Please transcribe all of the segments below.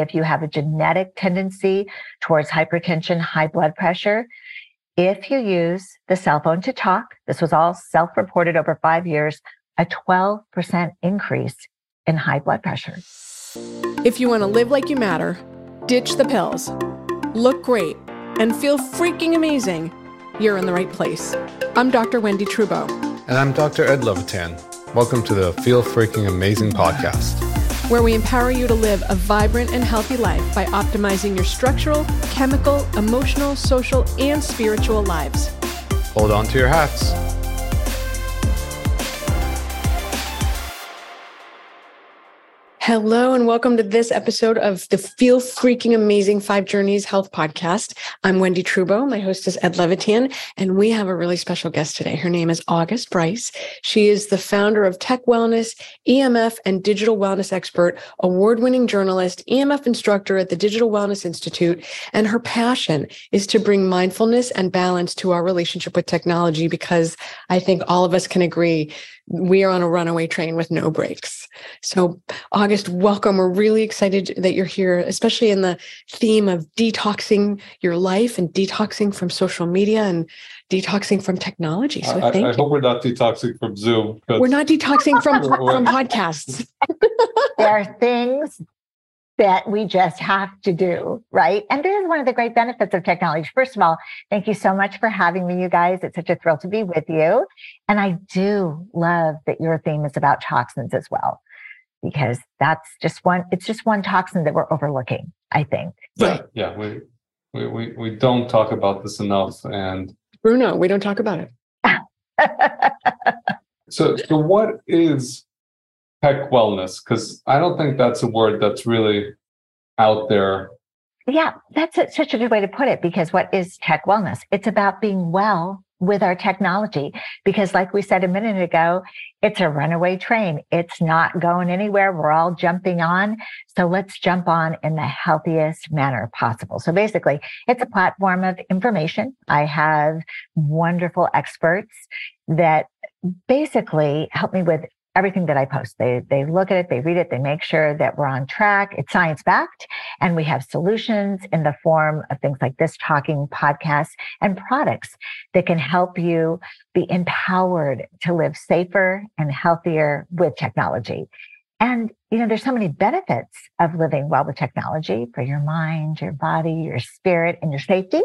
if you have a genetic tendency towards hypertension, high blood pressure, if you use the cell phone to talk, this was all self reported over five years, a 12% increase in high blood pressure. If you want to live like you matter, ditch the pills, look great, and feel freaking amazing, you're in the right place. I'm Dr. Wendie Trubow. And I'm Dr. Ed Levitan. Welcome to the Feel Freaking Amazing podcast, where we empower you to live a vibrant and healthy life by optimizing your structural, chemical, emotional, social, and spiritual lives. Hold on to your hats. Hello, and welcome to this episode of the Feel Freaking Amazing Five Journeys Health Podcast. I'm Wendie Trubow. My host is Ed Levitan, and we have a really special guest today. Her name is August Brice. She is the founder of Tech Wellness, EMF, and digital wellness expert, award winning journalist, EMF instructor at the Digital Wellness Institute. And her passion is to bring mindfulness and balance to our relationship with technology because I think all of us can agree we are on a runaway train with no brakes. So, August, welcome. We're really excited that you're here, especially in the theme of detoxing your life and detoxing from social media and detoxing from technology. So, I, thank I you. hope we're not detoxing from Zoom. We're not detoxing from, from podcasts. there are things that we just have to do, right? And this is one of the great benefits of technology. First of all, thank you so much for having me, you guys. It's such a thrill to be with you. And I do love that your theme is about toxins as well, because that's just one, it's just one toxin that we're overlooking, I think. Yeah, yeah we, we, we, we don't talk about this enough. And Bruno, we don't talk about it. so, so what is tech wellness? Because I don't think that's a word that's really out there. Yeah, that's a, such a good way to put it because what is tech wellness? It's about being well with our technology. Because, like we said a minute ago, it's a runaway train. It's not going anywhere. We're all jumping on. So let's jump on in the healthiest manner possible. So basically, it's a platform of information. I have wonderful experts that basically help me with everything that I post. They they look at it, they read it, they make sure that we're on track. It's science backed, and we have solutions in the form of things like this talking podcasts and products that can help you be empowered to live safer and healthier with technology. And you know, there's so many benefits of living well with technology for your mind, your body, your spirit, and your safety.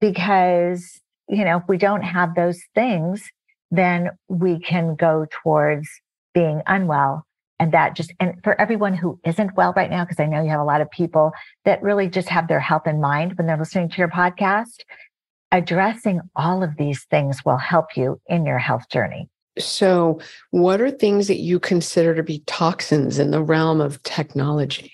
Because you know, if we don't have those things, then we can go towards being unwell. And that just, and for everyone who isn't well right now, because I know you have a lot of people that really just have their health in mind when they're listening to your podcast, addressing all of these things will help you in your health journey. So, what are things that you consider to be toxins in the realm of technology?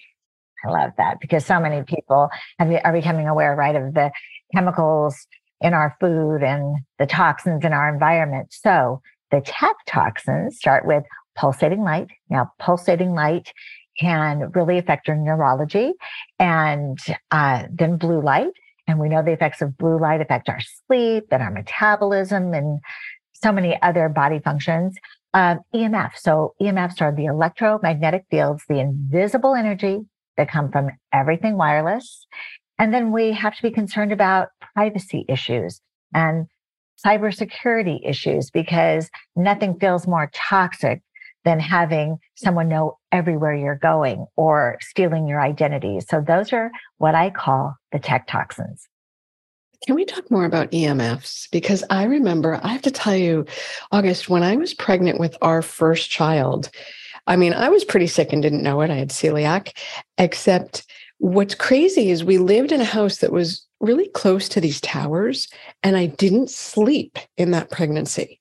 I love that because so many people are becoming aware, right, of the chemicals in our food and the toxins in our environment. So the tech toxins start with pulsating light. Now, pulsating light can really affect your neurology and uh, then blue light. And we know the effects of blue light affect our sleep and our metabolism and so many other body functions. Uh, EMF. So EMFs are the electromagnetic fields, the invisible energy that come from everything wireless. And then we have to be concerned about privacy issues and cybersecurity issues because nothing feels more toxic than having someone know everywhere you're going or stealing your identity. So those are what I call the tech toxins. Can we talk more about EMFs? Because I remember, I have to tell you, August, when I was pregnant with our first child, I mean, I was pretty sick and didn't know it. I had celiac, except what's crazy is we lived in a house that was really close to these towers and I didn't sleep in that pregnancy.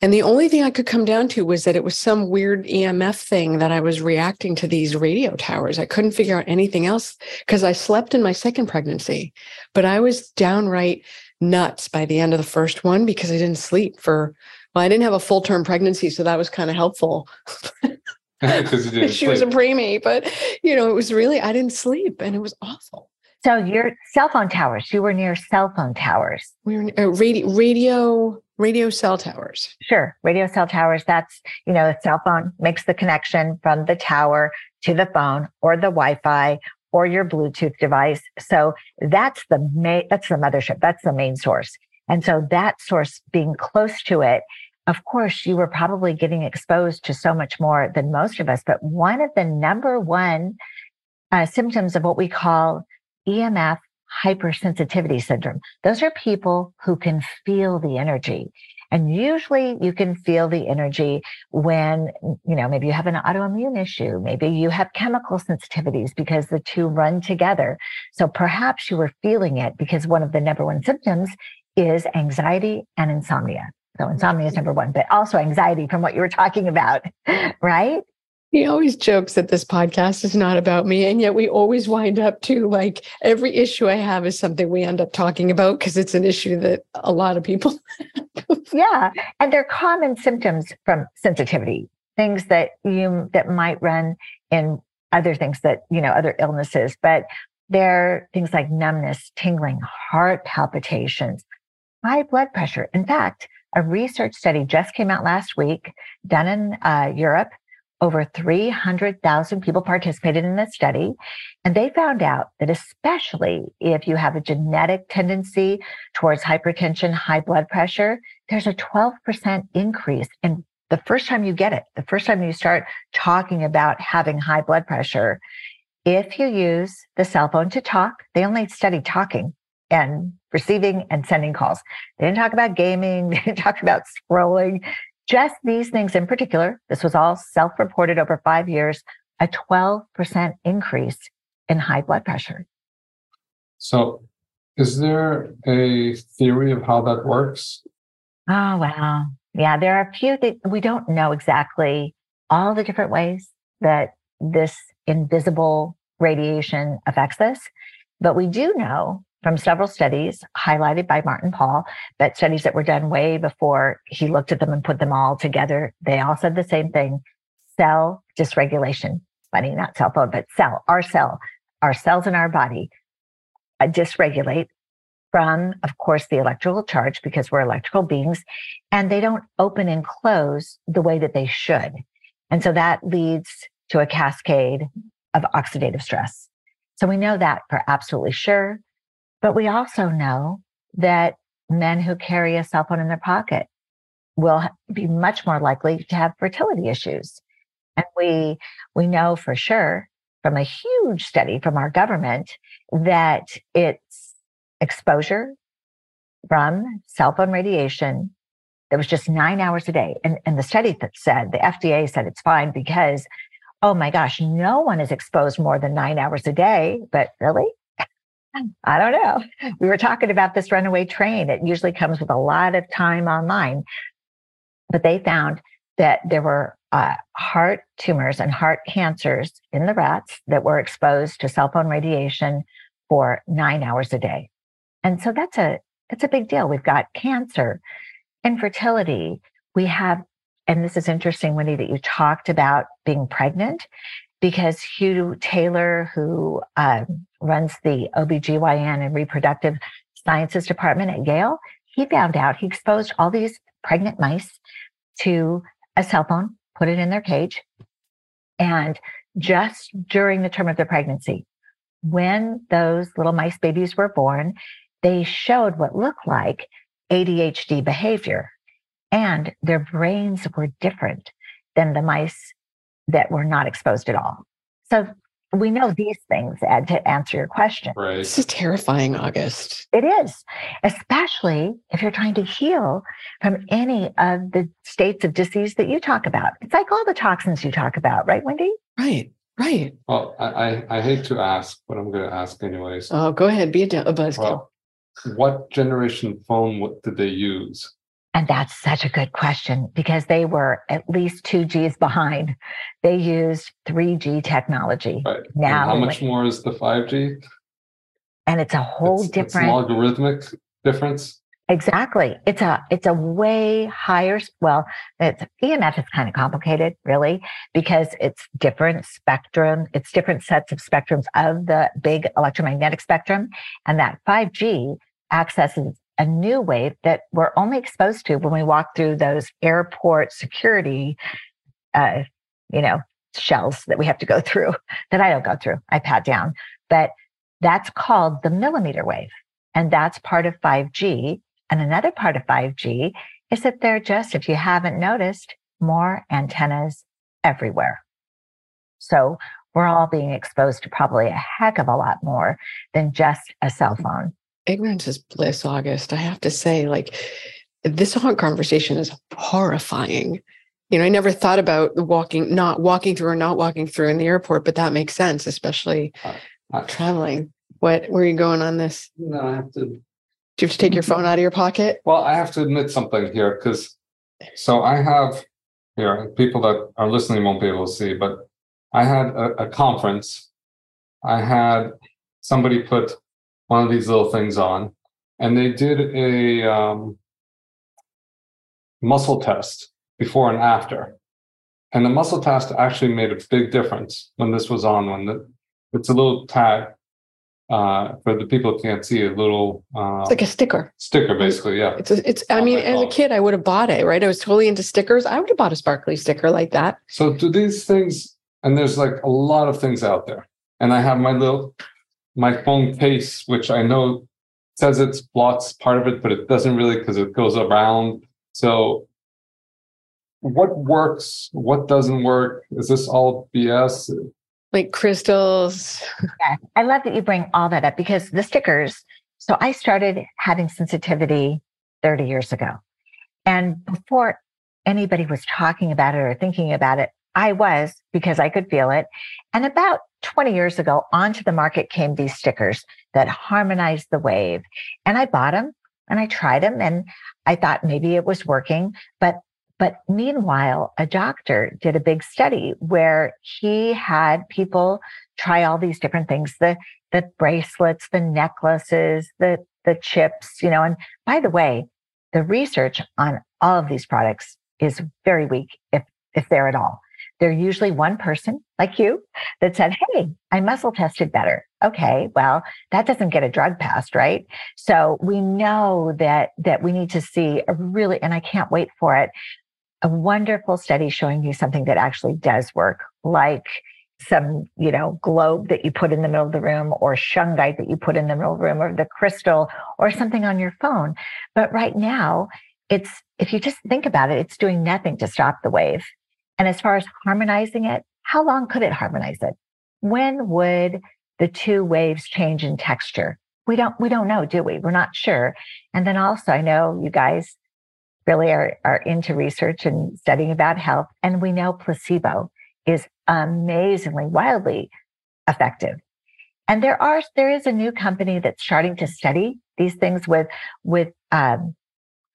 And the only thing I could come down to was that it was some weird EMF thing that I was reacting to these radio towers. I couldn't figure out anything else because I slept in my second pregnancy, but I was downright nuts by the end of the first one because I didn't sleep for well, I didn't have a full term pregnancy, so that was kind of helpful. she was a preemie, but you know, it was really I didn't sleep and it was awful. So your cell phone towers, you were near cell phone towers. We were uh, radio, radio, radio cell towers. Sure, radio cell towers. That's you know, the cell phone makes the connection from the tower to the phone or the Wi-Fi or your Bluetooth device. So that's the main, that's the mothership. That's the main source. And so that source being close to it, of course, you were probably getting exposed to so much more than most of us. But one of the number one uh, symptoms of what we call EMF hypersensitivity syndrome, those are people who can feel the energy. And usually you can feel the energy when, you know, maybe you have an autoimmune issue. Maybe you have chemical sensitivities because the two run together. So perhaps you were feeling it because one of the number one symptoms is anxiety and insomnia. So insomnia is number one, but also anxiety from what you were talking about, right? He always jokes that this podcast is not about me. And yet we always wind up to like every issue I have is something we end up talking about because it's an issue that a lot of people. yeah. And they're common symptoms from sensitivity, things that you that might run in other things that, you know, other illnesses, but they're things like numbness, tingling, heart palpitations, high blood pressure. In fact, a research study just came out last week done in uh, Europe over 300,000 people participated in this study, and they found out that especially if you have a genetic tendency towards hypertension, high blood pressure, there's a 12% increase in the first time you get it, the first time you start talking about having high blood pressure. If you use the cell phone to talk, they only study talking and receiving and sending calls. They didn't talk about gaming, they didn't talk about scrolling. Just these things in particular, this was all self reported over five years, a 12% increase in high blood pressure. So, is there a theory of how that works? Oh, wow. Yeah, there are a few that we don't know exactly all the different ways that this invisible radiation affects us, but we do know from several studies highlighted by Martin Pall, but studies that were done way before he looked at them and put them all together. They all said the same thing cell dysregulation. Funny, not cell phone, but cell, our cell, our cells in our body uh, dysregulate from, of course, the electrical charge because we're electrical beings and they don't open and close the way that they should. And so that leads to a cascade of oxidative stress. So we know that for absolutely sure. But we also know that men who carry a cell phone in their pocket will be much more likely to have fertility issues. And we, we know for sure from a huge study from our government that it's exposure from cell phone radiation that was just nine hours a day. And, and the study that said, the FDA said it's fine because, oh my gosh, no one is exposed more than nine hours a day. But really? I don't know. We were talking about this runaway train. It usually comes with a lot of time online. But they found that there were uh, heart tumors and heart cancers in the rats that were exposed to cell phone radiation for nine hours a day. And so that's a that's a big deal. We've got cancer, infertility. We have, and this is interesting, Wendie, that you talked about being pregnant because Hugh Taylor, who uh, runs the OBGYN and reproductive sciences department at Yale, he found out he exposed all these pregnant mice to a cell phone, put it in their cage. And just during the term of their pregnancy, when those little mice babies were born, they showed what looked like ADHD behavior and their brains were different than the mice that were not exposed at all. So we know these things Ed, to answer your question. Right. This is terrifying, August. It is, especially if you're trying to heal from any of the states of disease that you talk about. It's like all the toxins you talk about, right, Wendie? Right, right. Well, I, I, I hate to ask, but I'm going to ask anyways. Oh, go ahead. Be a, a buzzkill. Well, what generation phone what did they use? And that's such a good question because they were at least two G's behind. They used 3G technology. Right. Now, and how much more is the 5G? And it's a whole it's, different it's logarithmic difference. Exactly. It's a it's a way higher well, it's EMF is kind of complicated, really, because it's different spectrum, it's different sets of spectrums of the big electromagnetic spectrum. And that 5G accesses a new wave that we're only exposed to when we walk through those airport security, uh, you know, shells that we have to go through that I don't go through. I pat down, but that's called the millimeter wave. And that's part of 5G. And another part of 5G is that there are just, if you haven't noticed, more antennas everywhere. So we're all being exposed to probably a heck of a lot more than just a cell phone. Ignorance is bliss, August. I have to say, like, this whole conversation is horrifying. You know, I never thought about walking, not walking through or not walking through in the airport, but that makes sense, especially uh, uh, traveling. What, where are you going on this? No, I have to. Do you have to take your phone out of your pocket? Well, I have to admit something here because so I have here, people that are listening won't be able to see, but I had a, a conference. I had somebody put one of these little things on, and they did a um, muscle test before and after. And the muscle test actually made a big difference when this was on. When the, it's a little tag uh, for the people who can't see, a little uh, it's like a sticker. Sticker, basically, yeah. It's a, it's. I mean, as a kid, I would have bought it. Right, I was totally into stickers. I would have bought a sparkly sticker like that. So, do these things? And there's like a lot of things out there. And I have my little my phone case, which I know says it's blocks part of it, but it doesn't really because it goes around. So what works? What doesn't work? Is this all BS? Like crystals. Yeah, I love that you bring all that up because the stickers. So I started having sensitivity 30 years ago. And before anybody was talking about it or thinking about it, I was because I could feel it. And about 20 years ago, onto the market came these stickers that harmonized the wave. And I bought them and I tried them and I thought maybe it was working. But but meanwhile, a doctor did a big study where he had people try all these different things, the the bracelets, the necklaces, the the chips, you know, and by the way, the research on all of these products is very weak, if if they're at all. They're usually one person like you that said, Hey, I muscle tested better. Okay. Well, that doesn't get a drug passed, right? So we know that, that we need to see a really, and I can't wait for it, a wonderful study showing you something that actually does work, like some, you know, globe that you put in the middle of the room or shungite that you put in the middle of the room or the crystal or something on your phone. But right now, it's, if you just think about it, it's doing nothing to stop the wave. And as far as harmonizing it, how long could it harmonize it? When would the two waves change in texture? We don't, we don't know, do we? We're not sure. And then also, I know you guys really are, are into research and studying about health. And we know placebo is amazingly, wildly effective. And there are, there is a new company that's starting to study these things with, with, um,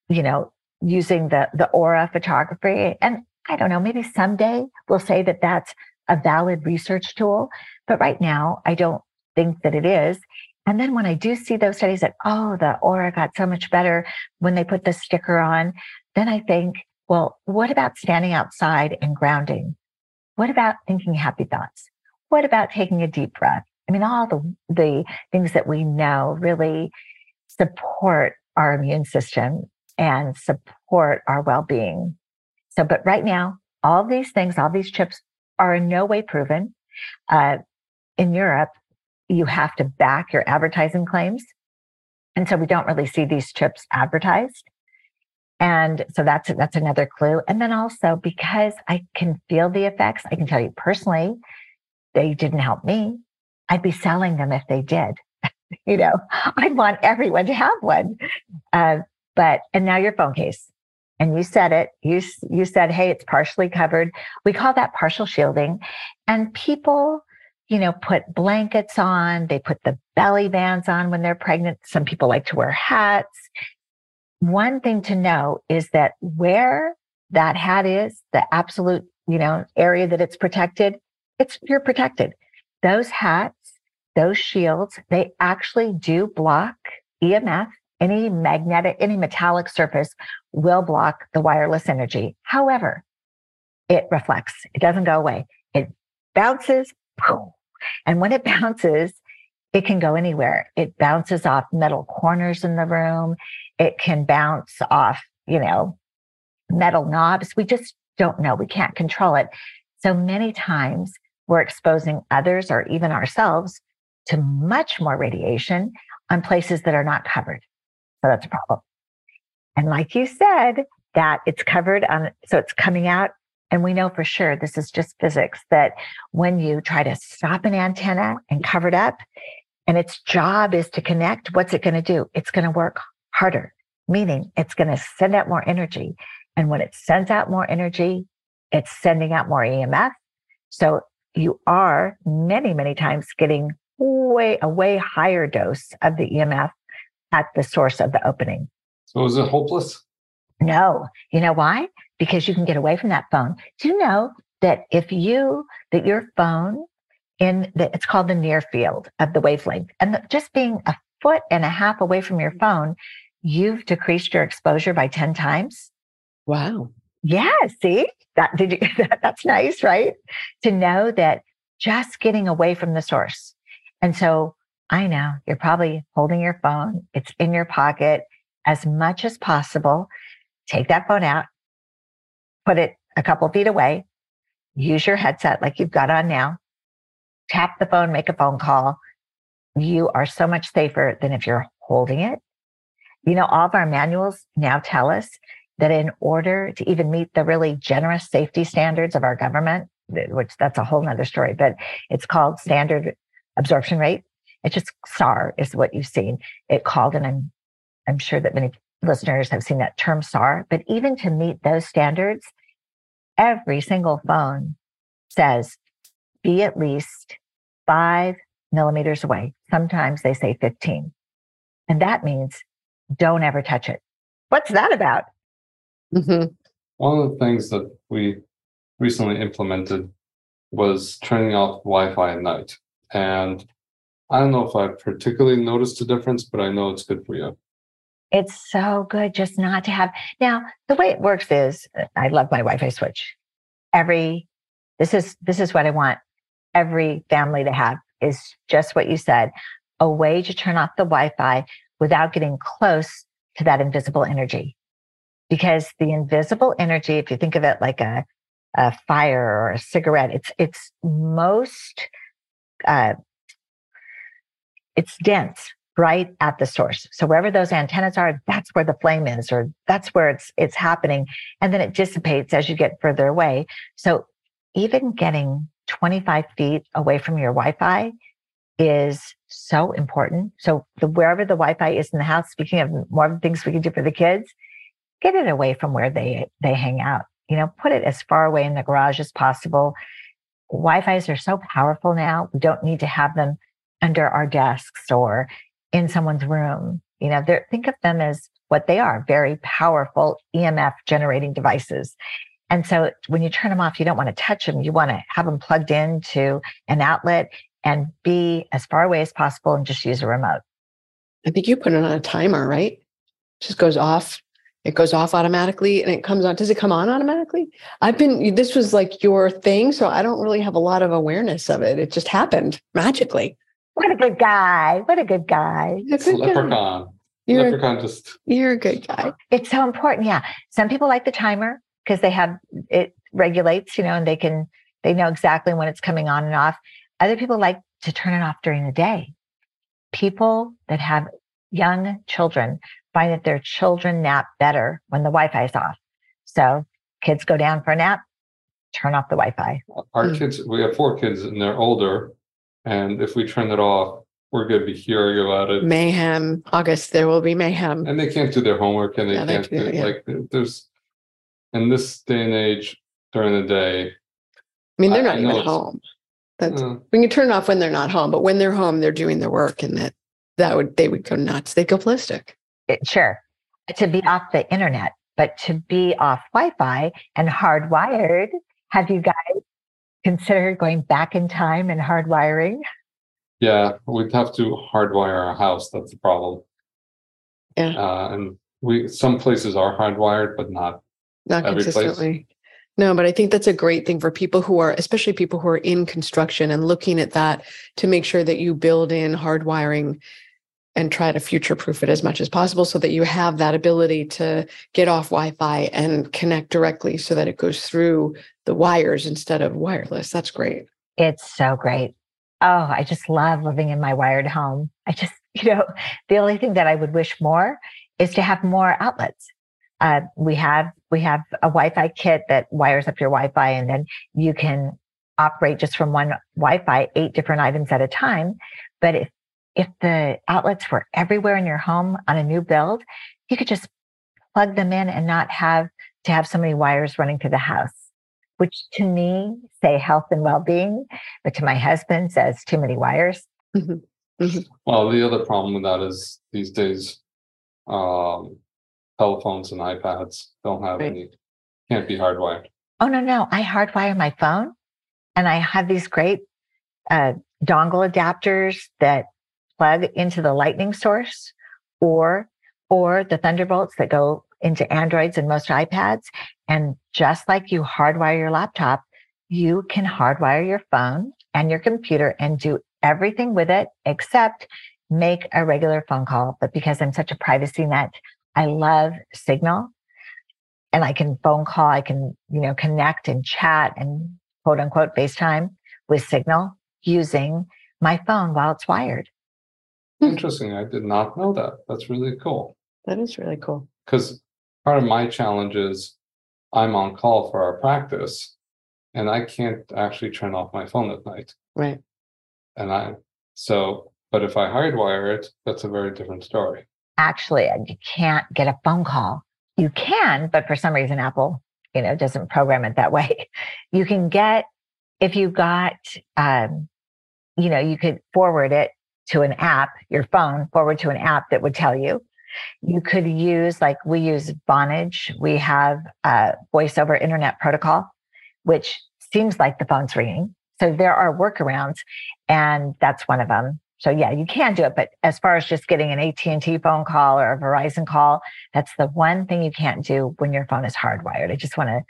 you know, using the, the aura photography. And I don't know, maybe someday we'll say that that's a valid research tool. But right now, I don't think that it is. And then when I do see those studies that, oh, the aura got so much better when they put the sticker on, then I think, well, what about standing outside and grounding? What about thinking happy thoughts? What about taking a deep breath? I mean, all the, the things that we know really support our immune system and support our well-being. So, but right now, all these things, all these chips are in no way proven. Uh, in Europe, you have to back your advertising claims. And so we don't really see these chips advertised. And so that's, that's another clue. And then also because I can feel the effects, I can tell you personally, they didn't help me. I'd be selling them if they did. you know, I want everyone to have one. Uh, but, and now your phone case and you said it you you said hey it's partially covered. We call that partial shielding. And people you know put blankets on they put the belly bands on when they're pregnant. Some people like to wear hats. One thing to know is that where that hat is the absolute you know area that it's protected it's you're protected. Those hats those shields they actually do block emf any magnetic, any metallic surface will block the wireless energy. However, it reflects. It doesn't go away. It bounces. Boom. And when it bounces, it can go anywhere. It bounces off metal corners in the room. It can bounce off, you know, metal knobs. We just don't know. We can't control it. So many times we're exposing others or even ourselves to much more radiation on places that are not covered. So that's a problem. And like you said, that it's covered on, so it's coming out. And we know for sure this is just physics that when you try to stop an antenna and cover it up, and its job is to connect, what's it going to do? It's going to work harder, meaning it's going to send out more energy. And when it sends out more energy, it's sending out more EMF. So you are many, many times getting way, a way higher dose of the EMF at the source of the opening. So is it hopeless? No. You know why? Because you can get away from that phone. Do you know that if you, that your phone in the, it's called the near field of the wavelength and the, just being a foot and a half away from your phone, you've decreased your exposure by 10 times. Wow. Yeah. See that, did you, that, that's nice, right? To know that just getting away from the source. And so I know you're probably holding your phone. It's in your pocket as much as possible take that phone out, put it a couple feet away, use your headset like you've got on now, tap the phone, make a phone call. You are so much safer than if you're holding it. You know, all of our manuals now tell us that in order to even meet the really generous safety standards of our government, which that's a whole nother story, but it's called standard absorption rate. It's just SAR is what you've seen it called. And I'm, sure that many listeners have seen that term SAR, but even to meet those standards, every single phone says be at least five millimeters away. Sometimes they say 15. And that means don't ever touch it. What's that about? Mm-hmm. One of the things that we recently implemented was turning off Wi Fi at night. And I don't know if I particularly noticed a difference, but I know it's good for you. It's so good just not to have. Now, the way it works is I love my Wi-Fi switch. Every this is this is what I want every family to have is just what you said, a way to turn off the Wi-Fi without getting close to that invisible energy. Because the invisible energy, if you think of it like a, a fire or a cigarette, it's it's most uh, it's dense right at the source. So wherever those antennas are, that's where the flame is, or that's where it's it's happening. And then it dissipates as you get further away. So even getting 25 feet away from your Wi-Fi is so important. So the, wherever the Wi-Fi is in the house, speaking of more of the things we can do for the kids, get it away from where they they hang out. You know, put it as far away in the garage as possible. Wi-Fi's are so powerful now. We don't need to have them under our desks or in someone's room. You know, think of them as what they are very powerful EMF generating devices. And so when you turn them off, you don't want to touch them. You want to have them plugged into an outlet and be as far away as possible and just use a remote. I think you put it on a timer, right? It just goes off. It goes off automatically and it comes on. Does it come on automatically? I've been, this was like your thing. So I don't really have a lot of awareness of it. It just happened magically. What a good guy. What a good guy. It's leprechaun. You're, leprechaun just. You're a good guy. It's so important. Yeah. Some people like the timer because they have it regulates, you know, and they can, they know exactly when it's coming on and off. Other people like to turn it off during the day. People that have young children find that their children nap better when the Wi Fi is off. So kids go down for a nap, turn off the Wi Fi. Our mm. kids, we have four kids and they're older and if we turn it off, we're going to be hearing about it. Mayhem. August, there will be mayhem. And they can't do their homework and they yeah, can't they do, yeah. like there's in this day and age during the day. I mean, they're not I even home. That's uh, we can turn it off when they're not home, but when they're home, they're doing their work and that that would they would go nuts. They'd go ballistic. It, sure. To be off the internet, but to be off Wi-Fi and hardwired, have you guys consider going back in time and hardwiring? Yeah, we'd have to hardwire our house. That's the problem. Yeah. Uh, and we some places are hardwired, but not not consistently. Place. No, but I think that's a great thing for people who are, especially people who are in construction and looking at that to make sure that you build in hardwiring and try to future proof it as much as possible so that you have that ability to get off Wi-Fi and connect directly so that it goes through the wires instead of wireless. That's great. It's so great. Oh, I just love living in my wired home. I just, you know, the only thing that I would wish more is to have more outlets. Uh, we have we have a Wi-Fi kit that wires up your Wi-Fi, and then you can operate just from one Wi-Fi eight different items at a time. But if if the outlets were everywhere in your home on a new build, you could just plug them in and not have to have so many wires running through the house. Which to me say health and well-being, but to my husband says too many wires. Mm-hmm. Mm-hmm. Well, the other problem with that is these days, um, telephones and iPads don't have Right. any, can't be hardwired. Oh no, no. I hardwire my phone and I have these great uh, dongle adapters that plug into the lightning source or or the thunderbolts that go into Androids and most iPads. And just like you hardwire your laptop, you can hardwire your phone and your computer and do everything with it except make a regular phone call. But because I'm such a privacy nut, I love Signal and I can phone call, I can, you know, connect and chat and quote unquote FaceTime with Signal using my phone while it's wired. Interesting. I did not know that. That's really cool. That is really cool. Because part of my challenge is I'm on call for our practice and I can't actually turn off my phone at night. Right. And I, so, but if I hardwire it, that's a very different story. Actually, you can't get a phone call. You can, but for some reason, Apple, you know, doesn't program it that way. You can get, if you got, um, you know, you could forward it to an app, your phone forward to an app that would tell you. You could use, like we use Vonage. We have a voice over internet protocol, which seems like the phone's ringing. So there are workarounds and that's one of them. So yeah, you can do it, but as far as just getting an AT&T phone call or a Verizon call, that's the one thing you can't do when your phone is hardwired. I just want to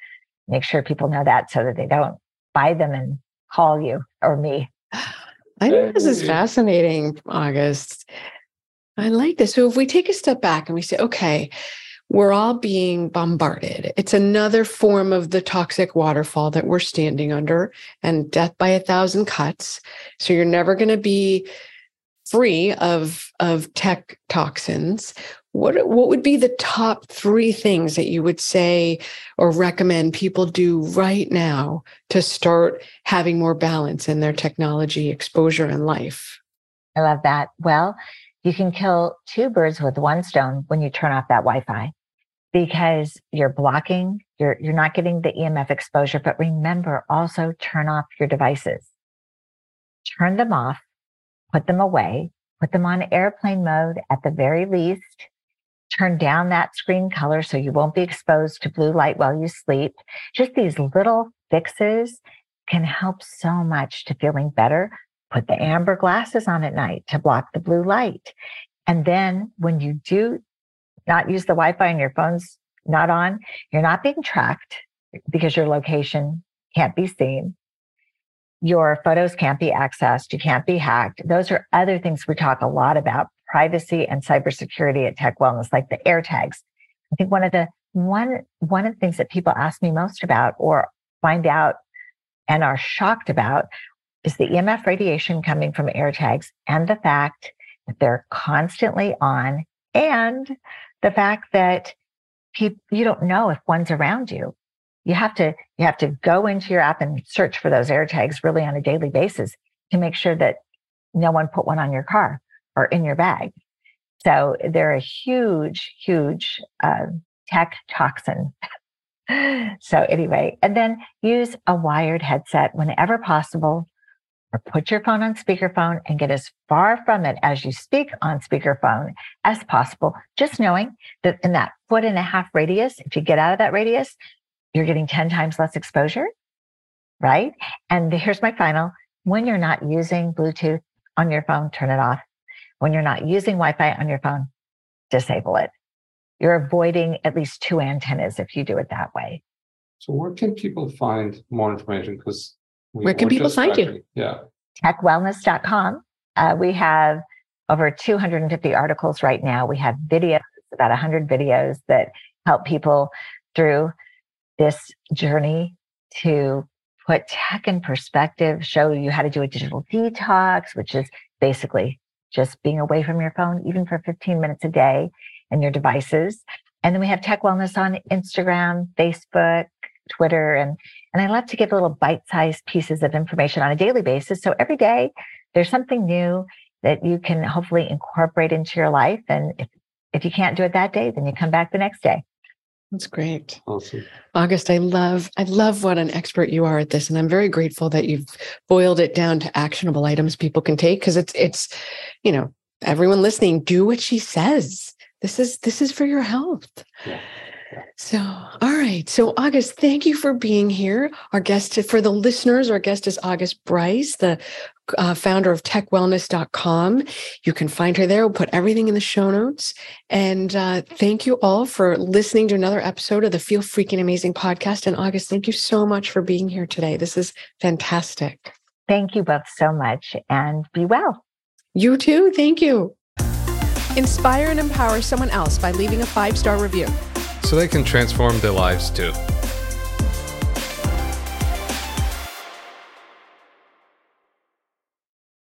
make sure people know that so that they don't buy them and call you or me. I think this is fascinating, August. I like this. So if we take a step back and we say, okay, we're all being bombarded. It's another form of the toxic waterfall that we're standing under and death by a thousand cuts. So you're never going to be free of of tech toxins. What what would be the top 3 things that you would say or recommend people do right now to start having more balance in their technology exposure in life? I love that. Well, you can kill two birds with one stone when you turn off that Wi-Fi because you're blocking, you're you're not getting the EMF exposure, but remember also turn off your devices. Turn them off, put them away, put them on airplane mode at the very least. Turn down that screen color so you won't be exposed to blue light while you sleep. Just these little fixes can help so much to feeling better put the amber glasses on at night to block the blue light. And then when you do not use the Wi Fi and your phone's not on, you're not being tracked because your location can't be seen. Your photos can't be accessed. You can't be hacked. Those are other things we talk a lot about privacy and cybersecurity at Tech Wellness, like the AirTags. I think one of the one one of the things that people ask me most about or find out and are shocked about is the EMF radiation coming from AirTags and the fact that they're constantly on and the fact that peop- you don't know if one's around you. You have to you have to go into your app and search for those AirTags really on a daily basis to make sure that no one put one on your car or in your bag. So they're a huge, huge uh, tech toxin. so anyway, and then use a wired headset whenever possible or put your phone on speakerphone and get as far from it as you speak on speakerphone as possible. Just knowing that in that foot and a half radius, if you get out of that radius, you're getting 10 times less exposure, right? And here's my final when you're not using Bluetooth on your phone, turn it off. When you're not using Wi Fi on your phone, disable it. You're avoiding at least two antennas if you do it that way. So where can people find more information? Because Where can people find you? Yeah. techwellness.com. Uh, we have over 250 articles right now. We have videos, about 100 videos that help people through this journey to put tech in perspective, show you how to do a digital detox, which is basically just being away from your phone, even for 15 minutes a day and your devices. And then we have tech wellness on Instagram, Facebook, Twitter, and and I love to give little bite-sized pieces of information on a daily basis. So every day there's something new that you can hopefully incorporate into your life. And if, if you can't do it that day, then you come back the next day. That's great. Awesome. August, I love I love what an expert you are at this and I'm very grateful that you've boiled it down to actionable items people can take because it's it's you know, everyone listening do what she says. This is this is for your health. Yeah. So, all right. So, August, thank you for being here. Our guest, for the listeners, our guest is August Brice, the uh, founder of techwellness.com. You can find her there. We'll put everything in the show notes. And uh, thank you all for listening to another episode of the Feel Freaking Amazing podcast. And August, thank you so much for being here today. This is fantastic. Thank you both so much and be well. You too. Thank you. Inspire and empower someone else by leaving a five star review so they can transform their lives too.